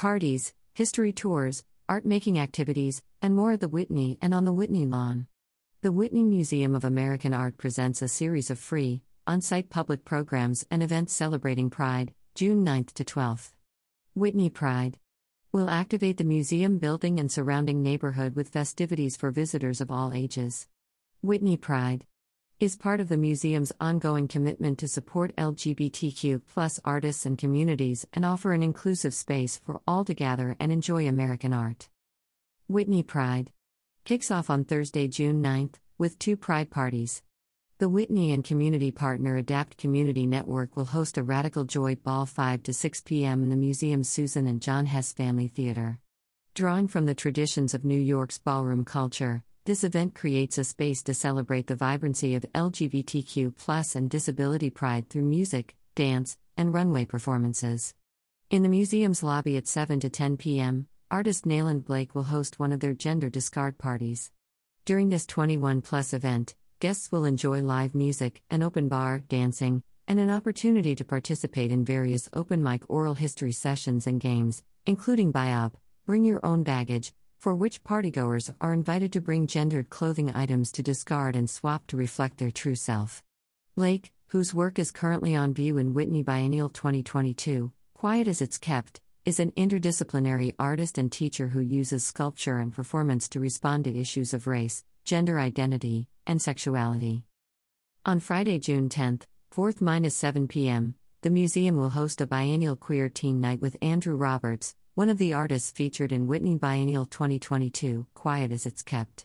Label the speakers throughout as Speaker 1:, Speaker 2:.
Speaker 1: parties, history tours, art making activities, and more at the Whitney and on the Whitney lawn. The Whitney Museum of American Art presents a series of free, on site public programs and events celebrating Pride, June 9th to 12th. Whitney Pride will activate the museum building and surrounding neighborhood with festivities for visitors of all ages. Whitney Pride is part of the museum's ongoing commitment to support LGBTQ artists and communities and offer an inclusive space for all to gather and enjoy American art. Whitney Pride kicks off on Thursday, June 9th, with two Pride parties. The Whitney and community partner Adapt Community Network will host a Radical Joy Ball 5 to 6 p.m. in the museum's Susan and John Hess Family Theater. Drawing from the traditions of New York's ballroom culture, this event creates a space to celebrate the vibrancy of LGBTQ and disability pride through music, dance, and runway performances. In the museum's lobby at 7 to 10 p.m., artist Nayland Blake will host one of their gender discard parties. During this 21 plus event, guests will enjoy live music, an open bar, dancing, and an opportunity to participate in various open mic oral history sessions and games, including BIOB, Bring Your Own Baggage, for which partygoers are invited to bring gendered clothing items to discard and swap to reflect their true self. Blake, whose work is currently on view in Whitney Biennial 2022, Quiet as It's Kept, is an interdisciplinary artist and teacher who uses sculpture and performance to respond to issues of race, gender identity, and sexuality. On Friday, June 10th, 4th 7 p.m., the museum will host a biennial queer teen night with Andrew Roberts, one of the artists featured in Whitney Biennial 2022, Quiet as It's Kept.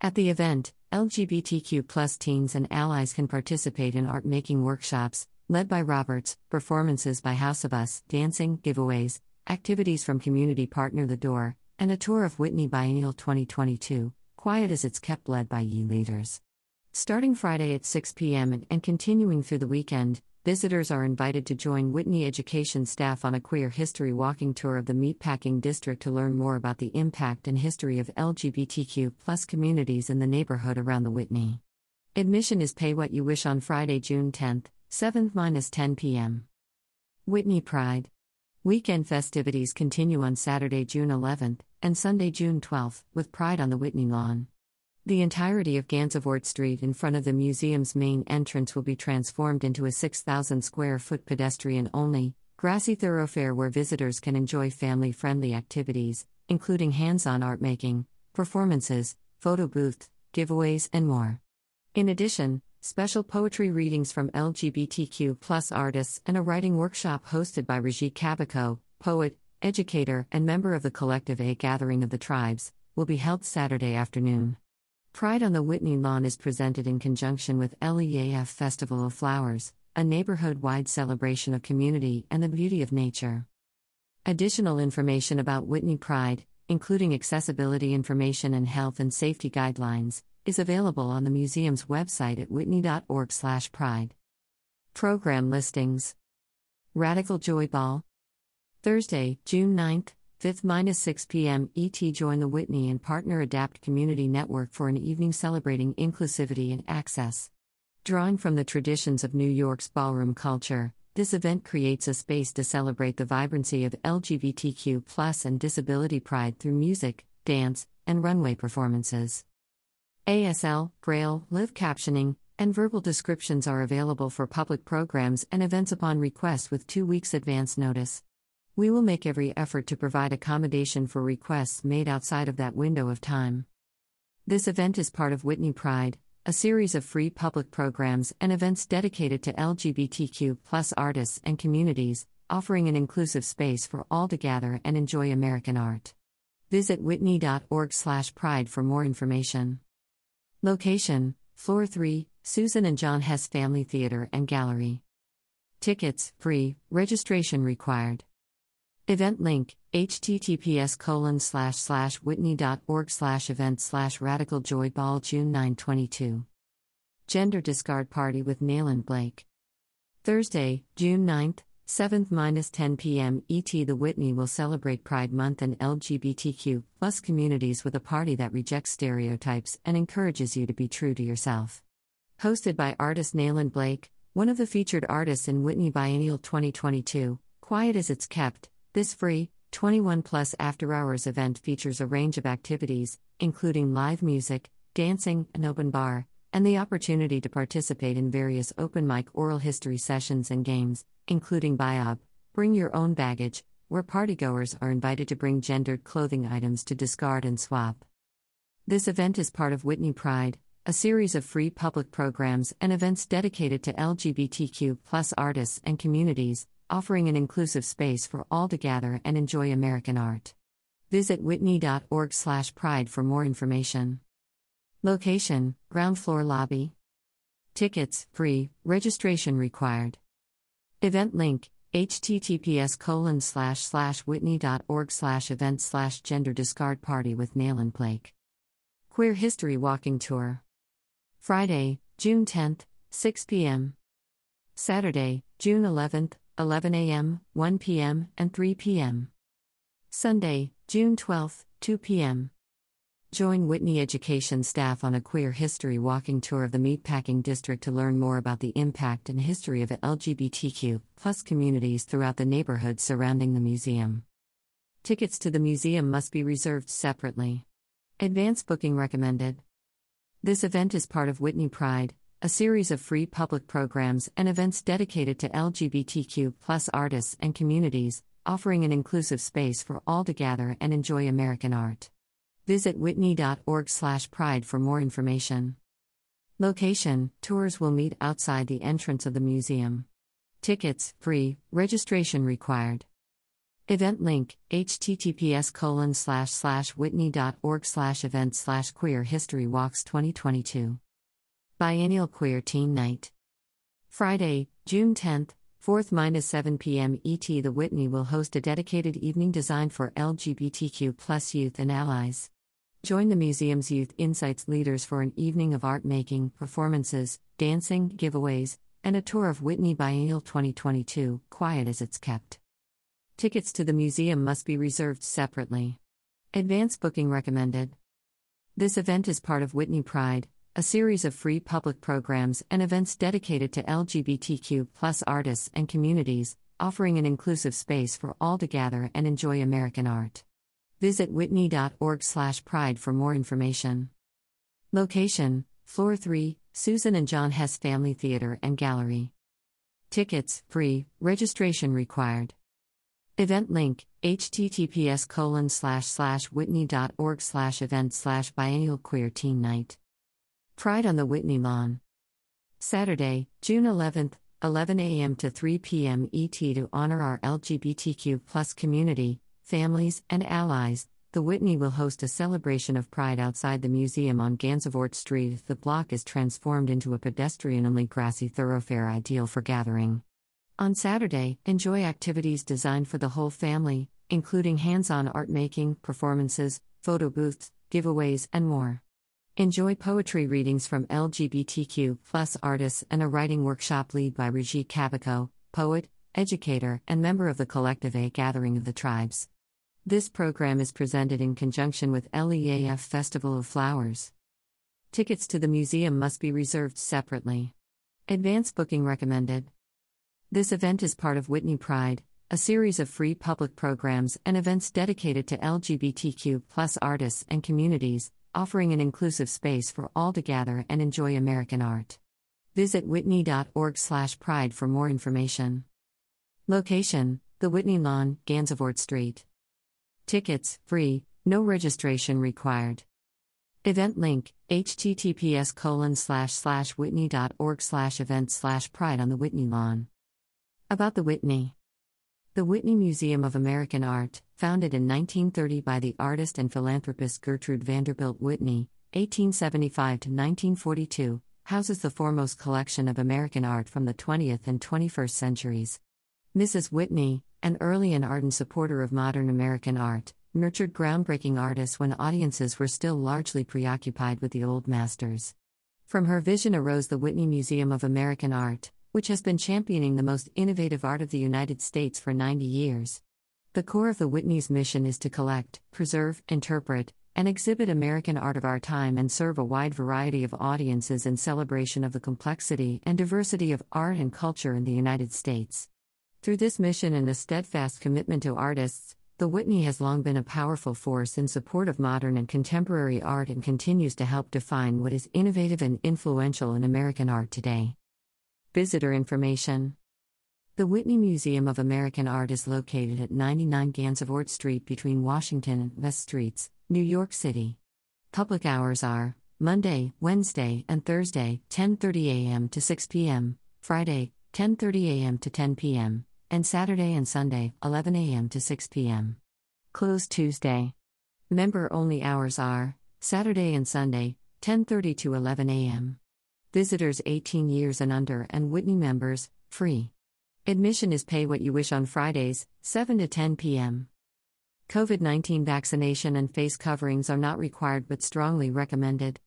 Speaker 1: At the event, LGBTQ teens and allies can participate in art making workshops, led by Roberts, performances by House of Us, dancing, giveaways, activities from community partner The Door, and a tour of Whitney Biennial 2022, Quiet as It's Kept, led by Ye Leaders. Starting Friday at 6 p.m. and continuing through the weekend, Visitors are invited to join Whitney Education staff on a queer history walking tour of the Meatpacking District to learn more about the impact and history of LGBTQ communities in the neighborhood around the Whitney. Admission is pay what you wish on Friday, June 10th, 7th 10 p.m. Whitney Pride. Weekend festivities continue on Saturday, June 11th, and Sunday, June 12th, with Pride on the Whitney lawn. The entirety of Gansevoort Street in front of the museum's main entrance will be transformed into a 6,000 square foot pedestrian only, grassy thoroughfare where visitors can enjoy family friendly activities, including hands on art making, performances, photo booths, giveaways, and more. In addition, special poetry readings from LGBTQ artists and a writing workshop hosted by Rajiv Kabako, poet, educator, and member of the Collective A Gathering of the Tribes, will be held Saturday afternoon. Pride on the Whitney Lawn is presented in conjunction with LEAF Festival of Flowers, a neighborhood wide celebration of community and the beauty of nature. Additional information about Whitney Pride, including accessibility information and health and safety guidelines, is available on the museum's website at whitney.org/pride. Program listings. Radical Joy Ball. Thursday, June 9th, 5th minus 6 p.m. ET join the Whitney and Partner Adapt Community Network for an evening celebrating inclusivity and access. Drawing from the traditions of New York's ballroom culture, this event creates a space to celebrate the vibrancy of LGBTQ and disability pride through music, dance, and runway performances. ASL, Braille, live captioning, and verbal descriptions are available for public programs and events upon request with two weeks advance notice. We will make every effort to provide accommodation for requests made outside of that window of time. This event is part of Whitney Pride, a series of free public programs and events dedicated to LGBTQ artists and communities, offering an inclusive space for all to gather and enjoy American art. Visit whitney.org/pride for more information. Location: Floor 3, Susan and John Hess Family Theater and Gallery. Tickets free, registration required. Event link https colon slash slash whitney.org slash event slash radical joy ball June 9 22. Gender Discard Party with Nayland Blake. Thursday, June 9th, 7th minus 10 p.m. ET The Whitney will celebrate Pride Month and LGBTQ plus communities with a party that rejects stereotypes and encourages you to be true to yourself. Hosted by artist Nayland Blake, one of the featured artists in Whitney Biennial 2022, Quiet as It's Kept, this free, 21 Plus After Hours event features a range of activities, including live music, dancing, an open bar, and the opportunity to participate in various open mic oral history sessions and games, including BIOB, Bring Your Own Baggage, where partygoers are invited to bring gendered clothing items to discard and swap. This event is part of Whitney Pride, a series of free public programs and events dedicated to LGBTQ artists and communities, offering an inclusive space for all to gather and enjoy American art. Visit whitney.org/pride for more information. Location: ground floor lobby. Tickets free, registration required. Event link: https colon slash slash whitney.org slash event slash gender discard party with Nayland Blake. Queer History Walking Tour. Friday, June 10th, 6 p.m. Saturday, June 11th, 11 a.m., 1 p.m., and 3 p.m. Sunday, June 12th, 2 p.m. Join Whitney Education staff on a queer history walking tour of the Meatpacking District to learn more about the impact and history of LGBTQ plus communities throughout the neighborhoods surrounding the museum. Tickets to the museum must be reserved separately. Advance booking recommended. This event is part of Whitney Pride, a series of free public programs and events dedicated to LGBTQ artists and communities, offering an inclusive space for all to gather and enjoy American art. Visit whitney.org/pride for more information. Location: Tours will meet outside the entrance of the museum. Tickets free, registration required. Event link https colon slash slash whitney.org slash event slash queer history walks 2022 Biennial Queer Teen Night. Friday, June 10th, 4th 7 p.m. ET. The Whitney will host a dedicated evening designed for LGBTQ youth and allies. Join the museum's Youth Insights leaders for an evening of art making, performances, dancing, giveaways, and a tour of Whitney Biennial 2022, quiet as it's kept. Tickets to the museum must be reserved separately. Advance booking recommended. This event is part of Whitney Pride, a series of free public programs and events dedicated to LGBTQ artists and communities, offering an inclusive space for all to gather and enjoy American art. Visit whitney.org slash pride for more information. Location: Floor 3, Susan and John Hess Family Theater and Gallery. Tickets free, registration required. Event link https colon slash slash whitney.org slash event slash biennial queer teen night Pride on the Whitney Lawn. Saturday, June 11th, 11 a.m. to 3 p.m. ET to honor our LGBTQ community, families, and allies. The Whitney will host a celebration of pride outside the museum on Gansevoort Street. The block is transformed into a pedestrian-only grassy thoroughfare ideal for gathering. On Saturday, enjoy activities designed for the whole family, including hands-on art making, performances, photo booths, giveaways, and more. Enjoy poetry readings from LGBTQ plus artists and a writing workshop led by Raji Kabako, poet, educator, and member of the Collective A Gathering of the Tribes. This program is presented in conjunction with LEAF Festival of Flowers. Tickets to the museum must be reserved separately. Advance booking recommended. This event is part of Whitney Pride, a series of free public programs and events dedicated to LGBTQ plus artists and communities, offering an inclusive space for all to gather and enjoy American art. Visit whitney.org/pride for more information. Location: The Whitney Lawn, Gansevoort Street. Tickets free, no registration required. Event link https colon slash slash whitney.org slash event slash pride on the Whitney lawn. About the Whitney. The Whitney Museum of American Art, founded in 1930 by the artist and philanthropist Gertrude Vanderbilt Whitney, 1875 to 1942, houses the foremost collection of American art from the 20th and 21st centuries. Mrs. Whitney, an early and ardent supporter of modern American art, nurtured groundbreaking artists when audiences were still largely preoccupied with the old masters. From her vision arose the Whitney Museum of American Art, which has been championing the most innovative art of the United States for 90 years. The core of the Whitney's mission is to collect, preserve, interpret, and exhibit American art of our time and serve a wide variety of audiences in celebration of the complexity and diversity of art and culture in the United States. Through this mission and a steadfast commitment to artists, The Whitney has long been a powerful force in support of modern and contemporary art and continues to help define what is innovative and influential in American art today. Visitor information The Whitney Museum of American Art is located at 99 Gansevoort Street between Washington and West Streets, New York City. Public hours are Monday, Wednesday, and Thursday, 10:30 a.m. to 6 p.m., Friday, 10:30 a.m. to 10 p.m and Saturday and Sunday, 11 a.m. to 6 p.m. Closed Tuesday. Member only hours are Saturday and Sunday, 10:30 to 11 a.m. Visitors 18 years and under and Whitney members free. Admission is pay what you wish on Fridays, 7 to 10 p.m. COVID 19 vaccination and face coverings are not required but strongly recommended.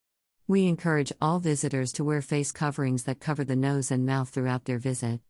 Speaker 1: We encourage all visitors to wear face coverings that cover the nose and mouth throughout their visit.